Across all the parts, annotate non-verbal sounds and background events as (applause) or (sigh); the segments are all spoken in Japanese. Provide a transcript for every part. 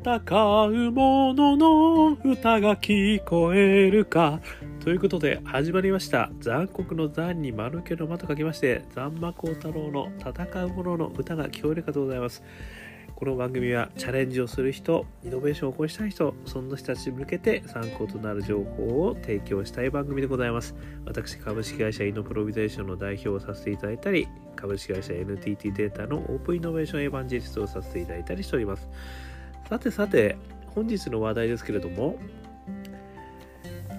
戦う者の歌が聞こえるか。ということで始まりました。残酷の残に丸けの間と書きまして、残魔高太郎の戦う者の歌が聞こえるかとございます。この番組はチャレンジをする人、イノベーションを起こしたい人、そんな人たちに向けて参考となる情報を提供したい番組でございます。私、株式会社イノプロビゼーションの代表をさせていただいたり、株式会社 NTT データのオープンイノベーションエヴァンジェリストをさせていただいたりしております。さてさて、本日の話題ですけれども、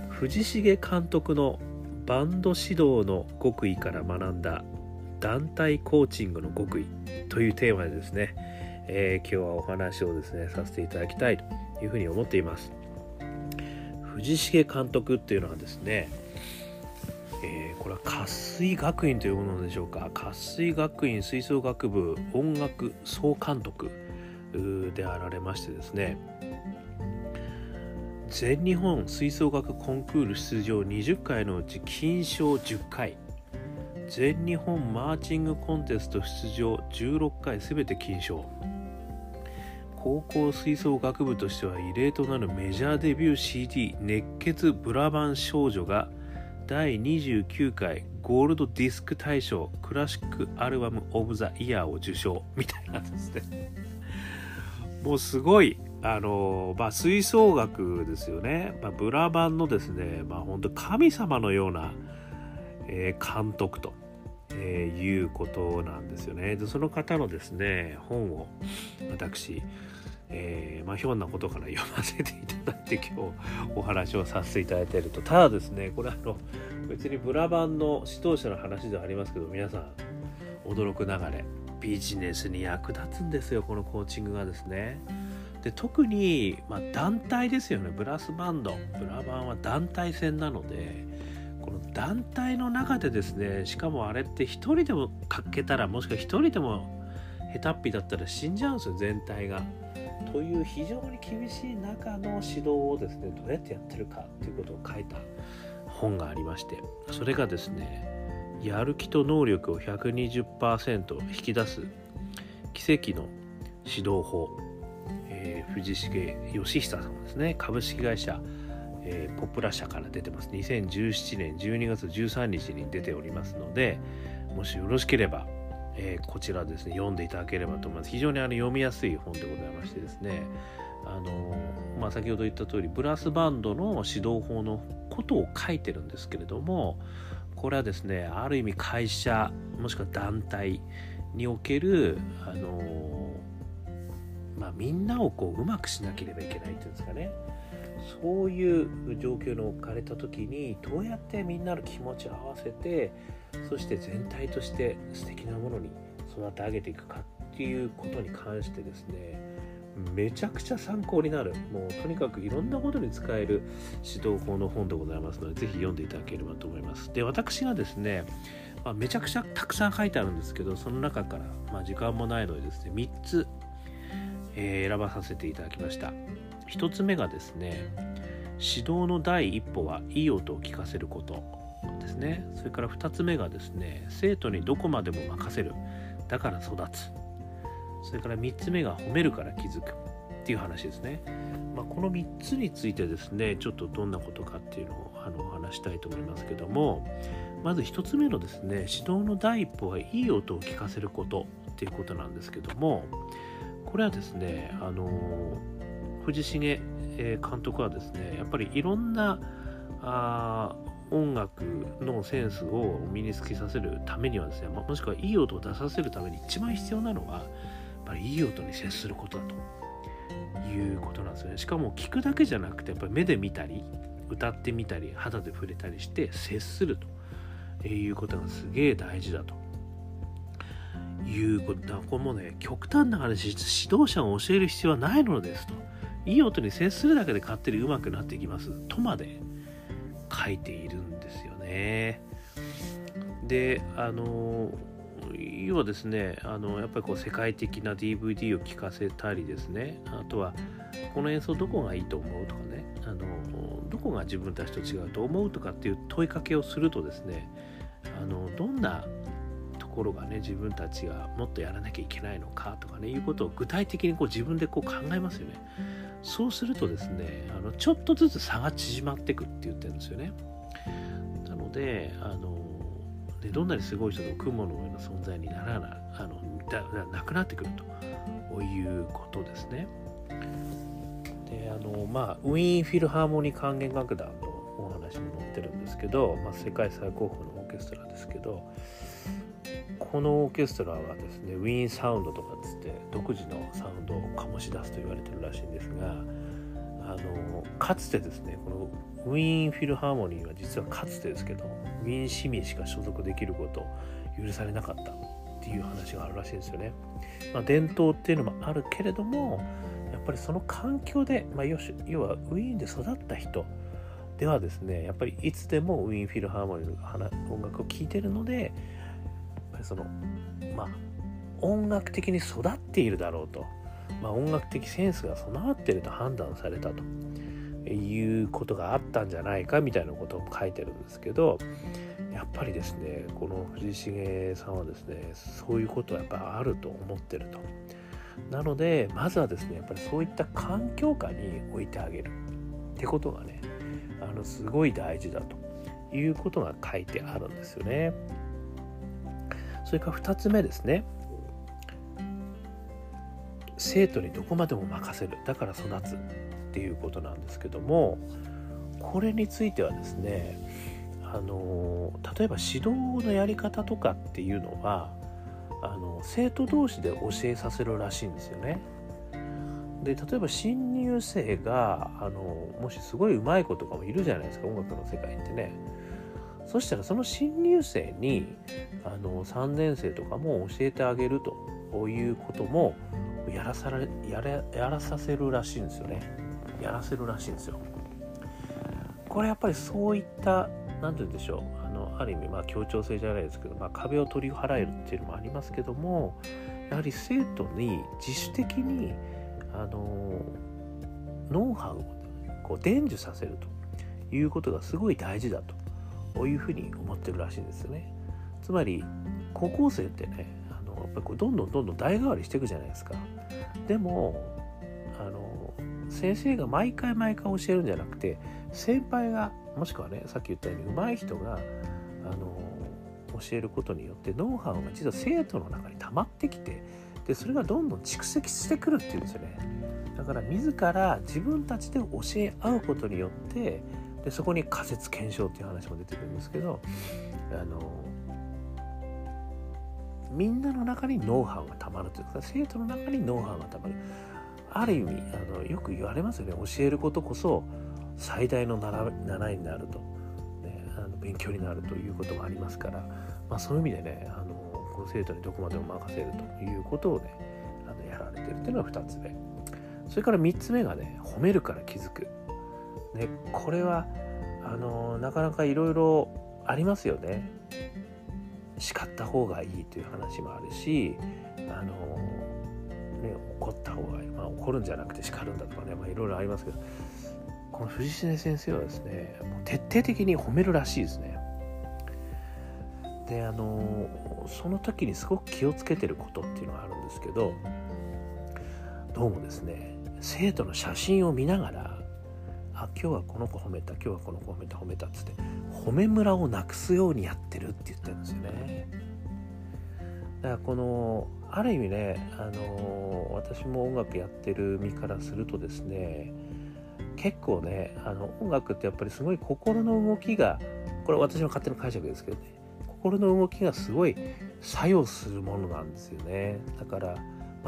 藤重監督のバンド指導の極意から学んだ団体コーチングの極意というテーマでですね、えー、今日はお話をですねさせていただきたいというふうに思っています。藤重監督っていうのはですね、えー、これは渇水学院というものでしょうか。渇水学院吹奏楽部音楽総監督であられましてですね全日本吹奏楽コンクール出場20回のうち金賞10回全日本マーチングコンテスト出場16回全て金賞。高校吹奏楽部としては異例となるメジャーデビュー CD「熱血ブラバン少女」が第29回ゴールドディスク大賞クラシックアルバム・オブ・ザ・イヤーを受賞みたいなですね。もうすごいあのまあ吹奏楽ですよね、まあ、ブラバンのですねまあ本当神様のような、えー、監督とえー、いうことなんですよね。でその方のですね本を私、えー、まあ、ひょんなことから読ませていただいて今日お話をさせていただいているとただですねこれあの別にブラバンの指導者の話ではありますけど皆さん驚くながらビジネスに役立つんですよこのコーチングがですね。で特に、まあ、団体ですよねブラスバンドブラバンは団体戦なのでこの団体の中でですねしかもあれって1人でもかけたらもしくは1人でも下手っぴだったら死んじゃうんですよ全体が。という非常に厳しい中の指導をですねどうやってやってるかっていうことを書いた本がありましてそれがですねやる気と能力を120%引き出す奇跡の指導法、えー、藤重義久さんですね。株式会社えー、ポプラ社から出てます。2017年12月13日に出ておりますのでもしよろしければ、えー、こちらですね読んでいただければと思います。非常にあの読みやすい本でございましてですね。あのまあ、先ほど言った通りブラスバンドの指導法のことを書いてるんですけれどもこれはですねある意味会社もしくは団体におけるあのまあ、みんなをこううまくしなければいけないっていうんですかね。そういう状況に置かれた時にどうやってみんなの気持ちを合わせてそして全体として素敵なものに育て上げていくかっていうことに関してですねめちゃくちゃ参考になる。もうとにかくいろんなことに使える指導法の本でございますのでぜひ読んでいただければと思います。で私がですね、まあ、めちゃくちゃたくさん書いてあるんですけどその中から、まあ、時間もないのでですね3つ、えー、選ばさせていただきました。1つ目がですね指導の第一歩はいい音を聞かせることですね。それから2つ目がですね生徒にどこまでも任せる。だから育つ。それから3つ目が褒めるから気づくっていう話ですね、まあ、この3つについてですねちょっとどんなことかっていうのをあの話したいと思いますけどもまず1つ目のですね指導の第一歩はいい音を聞かせることっていうことなんですけどもこれはですねあの藤重監督はですねやっぱりいろんなあ音楽のセンスを身につけさせるためにはですねもしくはいい音を出させるために一番必要なのはぱりいい音に接することだと。いうことなんですよね。しかも聞くだけじゃなくてやっぱり目で見たり歌ってみたり肌で触れたりして接すると。いうことがすげえ大事だと。いうこと。だこれもね極端な話指導者が教える必要はないのですと。いい音に接するだけで勝手に上手くなっていきます。とまで書いているんですよね。であの要はですねあのやっぱりこう世界的な DVD を聴かせたりですね。あとはこの演奏どこがいいと思うとかね。あのどこが自分たちと違うと思うとかっていう問いかけをするとですねあのどんなとこころがね自分たちがもっとやらなきゃいけないのかとかねいうことを具体的にこう自分でこう考えますよね。そうするとですねあのちょっとずつ差が縮まっていくって言ってるんですよね。なのであのでどんなにすごい人でも雲の上の存在にならないあのだなくなってくるということですね。であのまあウィーンフィルハーモニー管弦楽団のお話も載ってるんですけど、まあ、世界最高峰のオーケストラですけどこのオーケストラはですねウィーンサウンドとかっつって独自のサウンドを醸し出すと言われてるらしいんですがあのかつてですねこのウィーンフィルハーモニーは実はかつてですけどウィーン市民しか所属できること許されなかったっていう話があるらしいんですよね。まあ、伝統っていうのもあるけれどもやっぱりその環境で、まあ、要はウィーンで育った人ではですねやっぱりいつでもウィーンフィルハーモニーの音楽を聴いてるのでやっぱりそのまあ音楽的に育っているだろうと、まあ、音楽的センスが備わってると判断されたということがあったんじゃないかみたいなことも書いてるんですけどやっぱりですねこの藤重さんはですねそういうことはやっぱあると思ってると。なのでまずはですねやっぱりそういった環境下に置いてあげるってことがねあのすごい大事だということが書いてあるんですよね。それから2つ目ですね生徒にどこまでも任せるだから育つっていうことなんですけどもこれについてはですねあの例えば指導のやり方とかっていうのはあの生徒同士で教えさせるらしいんですよね。で例えば新入生があのもしすごい上手い子とかもいるじゃないですか音楽の世界ってね。そしたらその新入生にあの3年生とかも教えてあげるということもやらされやれやらさせるらしいんですよね。やらせるらしいんですよ。これやっぱりそういった何て言うんでしょうあのある意味まあ協調性じゃないですけど、まあ、壁を取り払えるっていうのもありますけどもやはり生徒に自主的にあのノウハウをこう伝授させるということがすごい大事だというふうに思ってるらしいんですよね。つまり高校生ってねぱこうどんどんどんどん代替わりしていくじゃないですか。でもあの先生が毎回毎回教えるんじゃなくて先輩がもしくはねさっき言ったように上手い人があの教えることによってノウハウが実は生徒の中に溜まってきてでそれがどんどん蓄積してくるっていうんですよねだから自ら自分たちで教え合うことによってでそこに仮説検証っていう話も出てくるんですけどあのみんなの中にノウハウがたまるというか生徒の中にノウハウがたまる。ある意味あのよく言われますよね。教えることこそ最大の習いになると、ね、あの勉強になるということもありますから、まあ、そういう意味でねあのこの生徒にどこまでも任せるということをねあのやられてるっていうのが2つ目。それから3つ目がね褒めるから気づく、ね、これはあのなかなかいろいろありますよね。叱った方がいいという話もあるしあのね、怒った方がいい、まあ、怒るんじゃなくて叱るんだとかね、まあ、いろいろありますけどこの藤重先生はですねもう徹底的に褒めるらしいですね。であのその時にすごく気をつけてることっていうのがあるんですけどどうもですね生徒の写真を見ながら今日はこの子褒めた今日はこの子褒めた褒めたっつって褒め村をなくすようにやってるって言ってるんですよね。だからこのある意味ねあの私も音楽やってる身からするとですね結構ねあの音楽ってやっぱりすごい心の動きがこれ私の勝手な解釈ですけどね心の動きがすごい作用するものなんですよね。だから、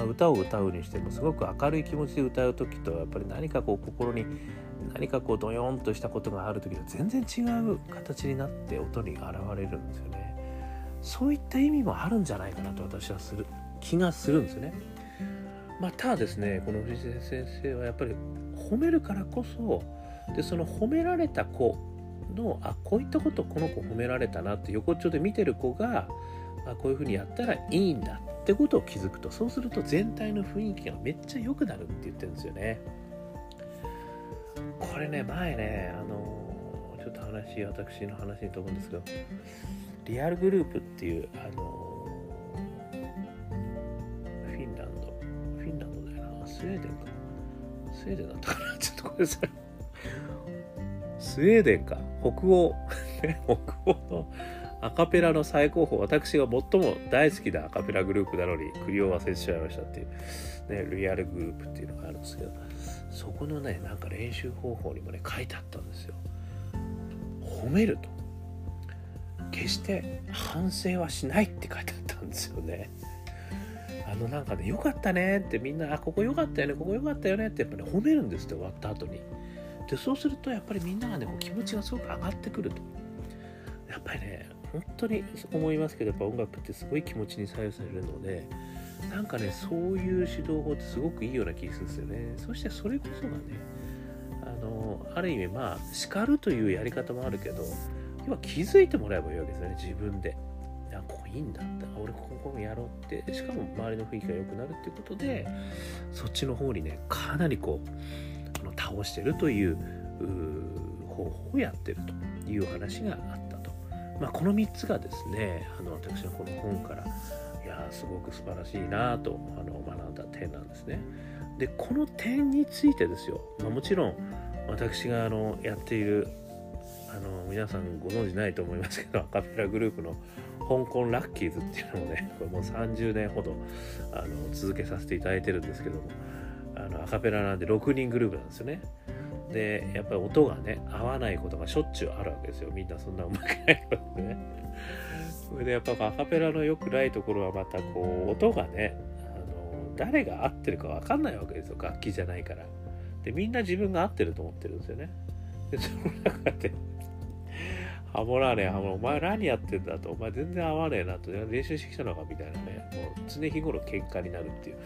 歌を歌うにしてもすごく明るい気持ちで歌う時とやっぱり何かこう心に何かこうドヨンとしたことがある時と全然違う形になって音に現れるんですよね。そういった意味もあるんじゃないかなと私はする気がするんですよね。ま、ただですねこの藤井先生はやっぱり褒めるからこそでその褒められた子のあこういったことこの子褒められたなって横っちょで見てる子があこういうふうにやったらいいんだってことを気づくとそうすると全体の雰囲気がめっちゃ良くなるって言ってるんですよね。これね前ねあのちょっと話私の話に飛ぶんですけどリアルグループっていうあのフィンランドフィンランドだよな。スウェーデンか。スウェーデンだったかな。ちょっとごめんなさい。スウェーデンか。北欧。(laughs) 北欧のアカペラの最高峰私が最も大好きなアカペラグループなのに国を忘れてしまいましたっていう、ね、リアルグループっていうのがあるんですけどそこのねなんか練習方法にもね書いてあったんですよ褒めると決して反省はしないって書いてあったんですよねあのなんかね、良かったねってみんな、あ、ここ良かったよね、ここ良かったよねってやっぱり、ね、褒めるんですって終わった後に。で、そうするとやっぱりみんながね、こう気持ちがすごく上がってくると。やっぱりね、本当に思いますけど、やっぱ音楽ってすごい気持ちに左右されるので、なんかね、そういう指導法ってすごくいいような気がするんですよね。そしてそれこそがね、あの、ある意味まあ、叱るというやり方もあるけど、要は気づいてもらえばいいわけですよね、自分で。あここいいんだって俺ここもやろうってしかも周りの雰囲気が良くなるっていうことでそっちの方にねかなりこうあの倒してるという方法をやってるという話があったと、まあ、この3つがですねあの私のこの本からいやすごく素晴らしいなとあの学んだ点なんですね。でこの点についてですよ、まあ、もちろん私があのやっているあの皆さんご存知ないと思いますけどアカペラグループの香港ラッキーズっていうのをねこれもう30年ほどあの続けさせていただいてるんですけどもあのアカペラなんで6人グループなんですよね。でやっぱり音がね合わないことがしょっちゅうあるわけですよ。みんなそんなうまくないのでね。それでやっぱアカペラの良くないところはまたこう音がねあの誰が合ってるか分かんないわけですよ。楽器じゃないから。でみんな自分が合ってると思ってるんですよね。でその中でハモらねえ、ハモお前何やってんだと、お前全然合わねえなと、練習してきたのかみたいなね、もう常日頃喧嘩になるっていう、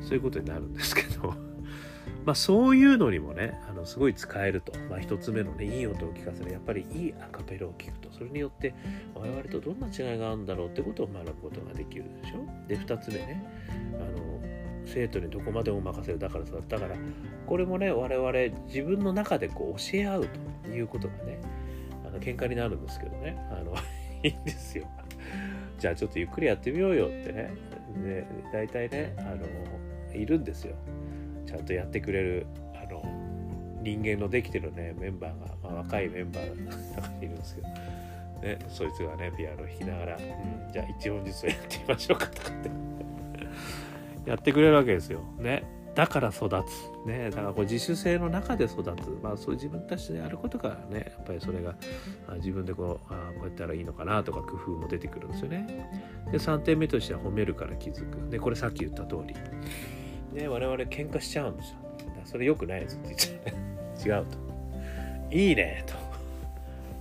そういうことになるんですけど、(laughs) まあそういうのにもね、あのすごい使えると。まあ一つ目のね、いい音を聞かせる。やっぱりいいアカペラを聞くと。それによって我々とどんな違いがあるんだろうってことを学ぶことができるでしょ。で、二つ目ね、あの、生徒にどこまでも任せる。だからさ、だから、これもね、我々自分の中でこう教え合うということがね、の喧嘩になるんですけどね。あの (laughs) いいんですよ。じゃあちょっとゆっくりやってみようよって。ねで大体ねあのいるんですよ。ちゃんとやってくれるあの人間のできてるねメンバーが、まあ、若いメンバーが中にいるんですけど。ね、そいつがねピアノ弾きながら、うん、じゃあ一音ずつやってみましょうかとかって。(laughs) やってくれるわけですよ。ね。だから育つ。ね、だからこう自主性の中で育つ。まあそういう自分たちでやることからね、やっぱりそれが自分でこう、あこうやったらいいのかなとか工夫も出てくるんですよね。で、3点目としては褒めるから気づく。で、これさっき言った通り。ね、我々喧嘩しちゃうんですよ。それ良くないやつって言っちゃうね。違うと。いいねと。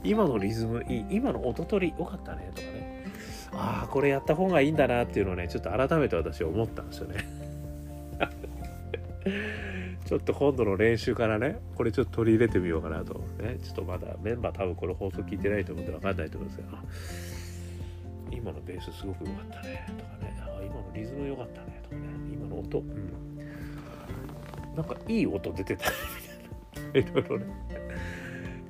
今のリズムいい。今の音取り良かったねとかね。ああ、これやった方がいいんだなっていうのをね、ちょっと改めて私は思ったんですよね。ちょっと今度の練習からね、これちょっと取り入れてみようかなと。ね、ちょっとまだメンバー多分この放送聞いてないと思うんで分かんないと思うんですけど、今のベースすごく良かったね、とかね、あ今のリズム良かったね、とかね、今の音、うん。なんかいい音出てたみたいな。いろいろね。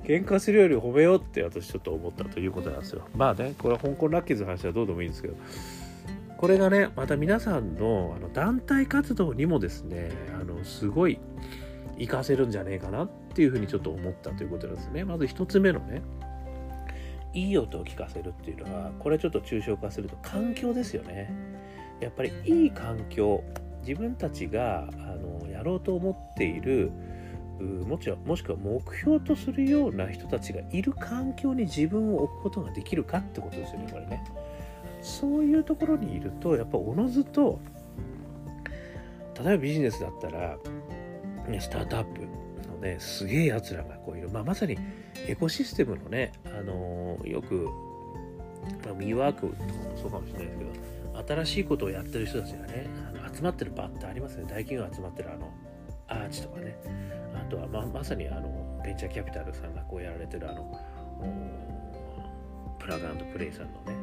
喧嘩するより褒めようって私ちょっと思ったということなんですよ。まあね、これは香港ラッキーズの話はどうでもいいんですけど、これがねまた皆さんのあの団体活動にもですねあのすごい活かせるんじゃねえかなっていうふうにちょっと思ったということなんですねまず1つ目のねいい音を聞かせるっていうのはこれちょっと抽象化すると環境ですよねやっぱりいい環境自分たちがあのやろうと思っているもちろんもしくは目標とするような人たちがいる環境に自分を置くことができるかってことですよねこれね。そういうところにいるとやっぱおのずと例えばビジネスだったら、スタートアップのねすげえやつらがこういう、まあ、まさにエコシステムのね、あのー、よく、まあ、ミーワークとかもそうかもしれないですけど新しいことをやってる人たちがねあの集まってる場ってありますね。大企業が集まってるあのアーチとかね。あとはままさにあのベンチャーキャピタルさんがこうやられてるあのプラグプレイさんのね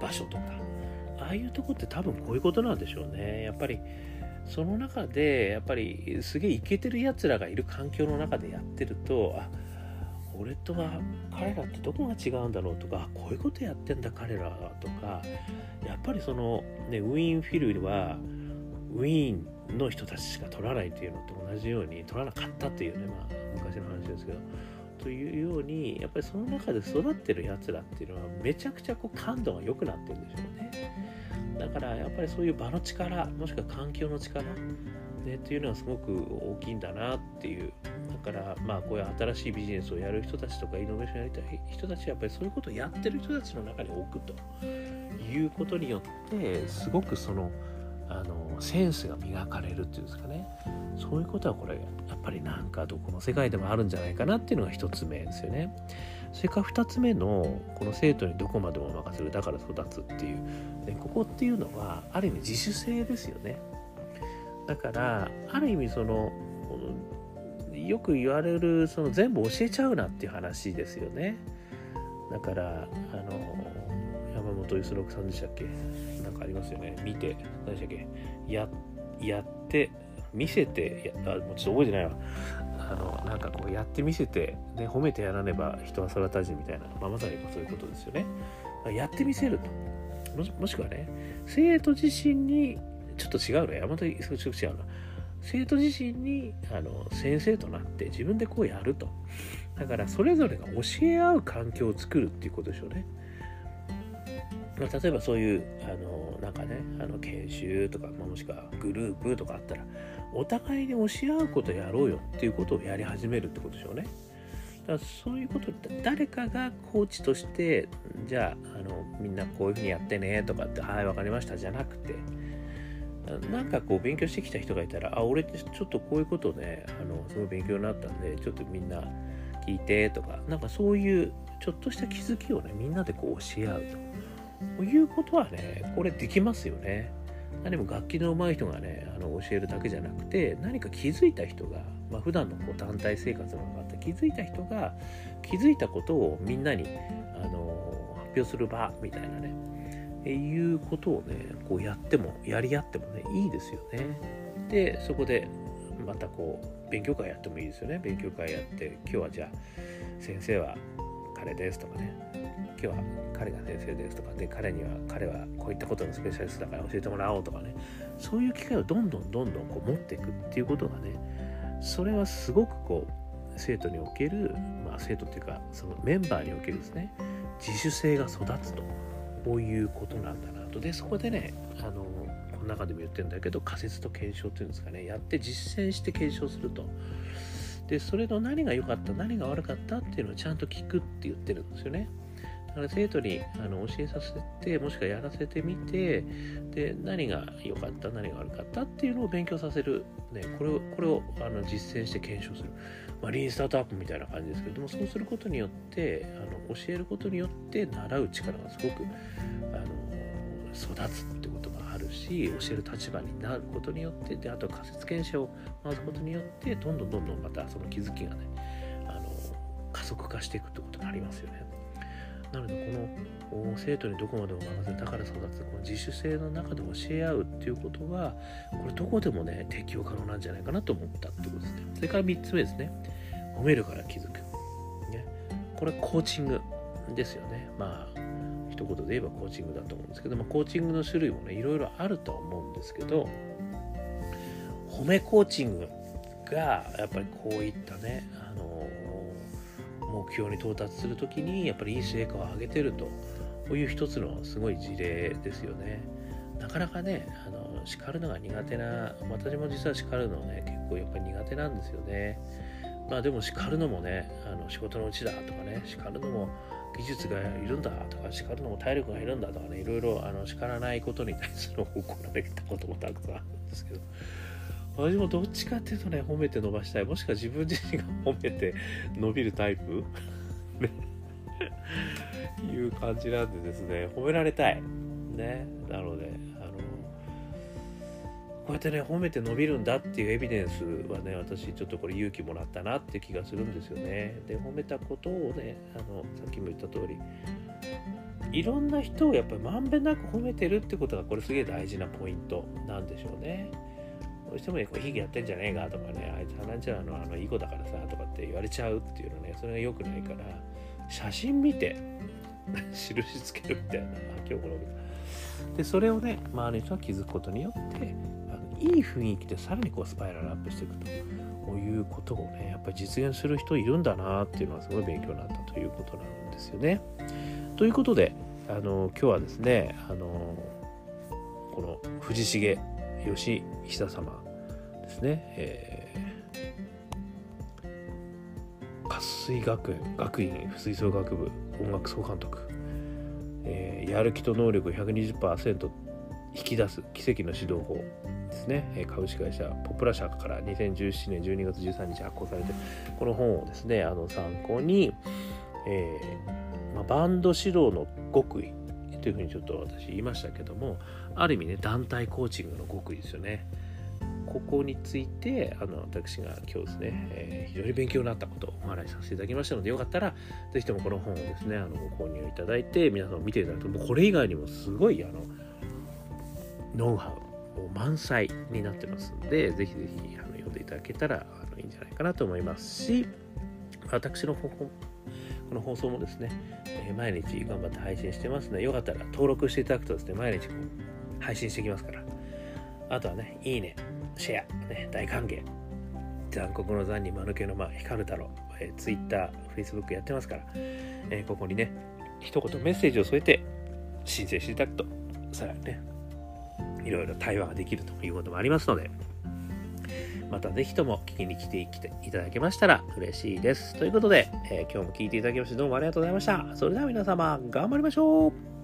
場所とかああいうとこって多分こういうことなんでしょうね。やっぱりその中でやっぱりすげえイケてるやつらがいる環境の中でやってるとあ俺とは彼らってどこが違うんだろうとかこういうことやってんだ彼らはとかやっぱりそのねウィーンフィルはウィーンの人たちしか取らないっていうのと同じように取らなかったっていうねまあ昔の話ですけどというようにやっぱりその中で育ってるやつらっていうのはめちゃくちゃこう感度が良くなってるんでしょうね。だからやっぱりそういう場の力もしくは環境の力ね、っていうのはすごく大きいんだなっていう。だからまあこういう新しいビジネスをやる人たちとかイノベーションやりたい人たちはやっぱりそういうことをやってる人たちの中に置くということによってすごくそのあのセンスが磨かれるっていうんですかねそういうことはこれやっぱりなんかどこの世界でもあるんじゃないかなっていうのが一つ目ですよね。それから二つ目のこの生徒にどこまでも任せるだから育つっていう、ね、ここっていうのはある意味自主性ですよね。だからある意味そのよく言われるその全部教えちゃうなっていう話ですよね。だからあの山本五十六さんでしたっけ？なんかありますよね。見て。何でしたっけ？ややって見せてやあもうちょっと覚えてないわ。あのなんかこうやって見せて、ね、褒めてやらねば人は空たじみたいな、まあ、まさにそういうことですよね。やってみせると。もしくはね生徒自身にちょっと違うの山本ちょっと違うな生徒自身にあの先生となって自分でこうやると。だからそれぞれが教え合う環境を作るっていうことでしょうね。まあ、例えばそういうあのなんかねあの研修とか、まあ、もしくはグループとかあったらお互いに教え合うことやろうよっていうことをやり始めるってことでしょうね。だからそういうこと誰かがコーチとしてじゃああのみんなこういうふうにやってねとかってはい分かりましたじゃなくてなんかこう勉強してきた人がいたらあ俺ってちょっとこういうことねあのすごい勉強になったんでちょっとみんな聞いてとかなんかそういうちょっとした気づきをねみんなでこう教え合うと。ということはね、これできますよね。何も楽器の上手い人がね、あの教えるだけじゃなくて、何か気づいた人が、まあ、普段のこう団体生活の中で気づいた人が、気づいたことをみんなに、あの発表する場みたいなね、えいうことをね、こうやっても、やり合ってもね、いいですよね。で、そこでまたこう、勉強会やってもいいですよね。勉強会やって、今日はじゃあ、先生は彼ですとかね、今日は彼が先生ですとかで彼には彼はこういったことのスペシャリストだから教えてもらおうとかね。そういう機会をどんどんどんどんこう持っていくっていうことがねそれはすごくこう生徒における、まあ、生徒っていうかそのメンバーにおけるですね自主性が育つとこういうことなんだなと。でそこでねあのこの中でも言ってるんだけど仮説と検証っていうんですかね。やって実践して検証すると。でそれの何が良かった何が悪かったっていうのをちゃんと聞くって言ってるんですよね。から生徒にあの教えさせてもしくはやらせてみてで何が良かった何が悪かったっていうのを勉強させる、ね、これをこれをあの実践して検証する、まあ、リーンスタートアップみたいな感じですけれどもそうすることによってあの教えることによって習う力がすごくあの育つってことがあるし教える立場になることによってであと仮説検証を回すことによってどんどんどんどんまたその気づきがねあの加速化していくってことがありますよね。なのでこの生徒にどこまでも任せたから育つこの自主性の中で教え合うっていうことはこれどこでもね適用可能なんじゃないかなと思ったってことですね。それから3つ目ですね。褒めるから気づく、ね、これコーチングですよね。まあ一言で言えばコーチングだと思うんですけど、まあ、コーチングの種類もねいろいろあるとは思うんですけど褒めコーチングがやっぱりこういったねあの目標に到達する時にやっぱりいい成果を上げてるとこういう一つのすごい事例ですよね。なかなかねあの叱るのが苦手な私も実は叱るのね結構やっぱり苦手なんですよね。まあでも叱るのもねあの仕事のうちだとかね叱るのも技術がいるんだとか叱るのも体力がいるんだとかねいろいろあの叱らないことに対する怒られたこともたくさんあるんですけど私もどっちかっていうとね、褒めて伸ばしたい。もしくは自分自身が褒めて伸びるタイプ？(laughs) ね。いう感じなんでですね、褒められたい。ね。なので、あの、こうやってね、褒めて伸びるんだっていうエビデンスはね、私ちょっとこれ勇気もらったなって気がするんですよね。で、褒めたことをね、あの、さっきも言った通り、いろんな人をやっぱりまんべんなく褒めてるってことがこれすげえ大事なポイントなんでしょうね。どうしてもね、こう、ヒゲやってんじゃねえかとかね、あいつはなんちゃらの、あの、いい子だからさ、とかって言われちゃうっていうのね、それが良くないから、写真見て、(laughs) 印つけるみたいな、今日こので、それをね、周りの人が気づくことによって、あのいい雰囲気でさらにこうスパイラルアップしていくということをねやっぱり実現する人いるんだなっていうのはすごい勉強になったということなんですよね。ということであの今日はですねあのこの藤重義久様ですね、えー、渇水学園学院吹奏楽部音楽総監督、えー、やる気と能力120%引き出す奇跡の指導法ですね。株式会社ポプラ社から2017年12月13日発行されてこの本をですねあの参考に、えーまあ、バンド指導の極意というふうにちょっと私言いましたけどもある意味ね団体コーチングの極意ですよね。ここについてあの私が今日ですね、えー、非常に勉強になったことをお話しさせていただきましたのでよかったら是非ともこの本をですねあのご購入いただいて皆さん見ていただくともうこれ以外にもすごいあのノウハウ満載になってますんで、ぜひぜひあの読んでいただけたらあのいいんじゃないかなと思いますし、私の方法、この放送もですね、え、毎日頑張って配信してますので、よかったら登録していただくとですね、毎日こう配信してきますから、あとはね、いいね、シェア、ね、大歓迎、残酷の残に間抜けの間、光る太郎、えー、Twitter、Facebook やってますから、えー、ここにね、一言メッセージを添えて申請していただくと、さらにね、いろいろ対話ができるということもありますので、またぜひとも聞きに来ていただけましたら嬉しいです。ということで、えー、今日も聞いていただきましてどうもありがとうございました。それでは皆様、頑張りましょう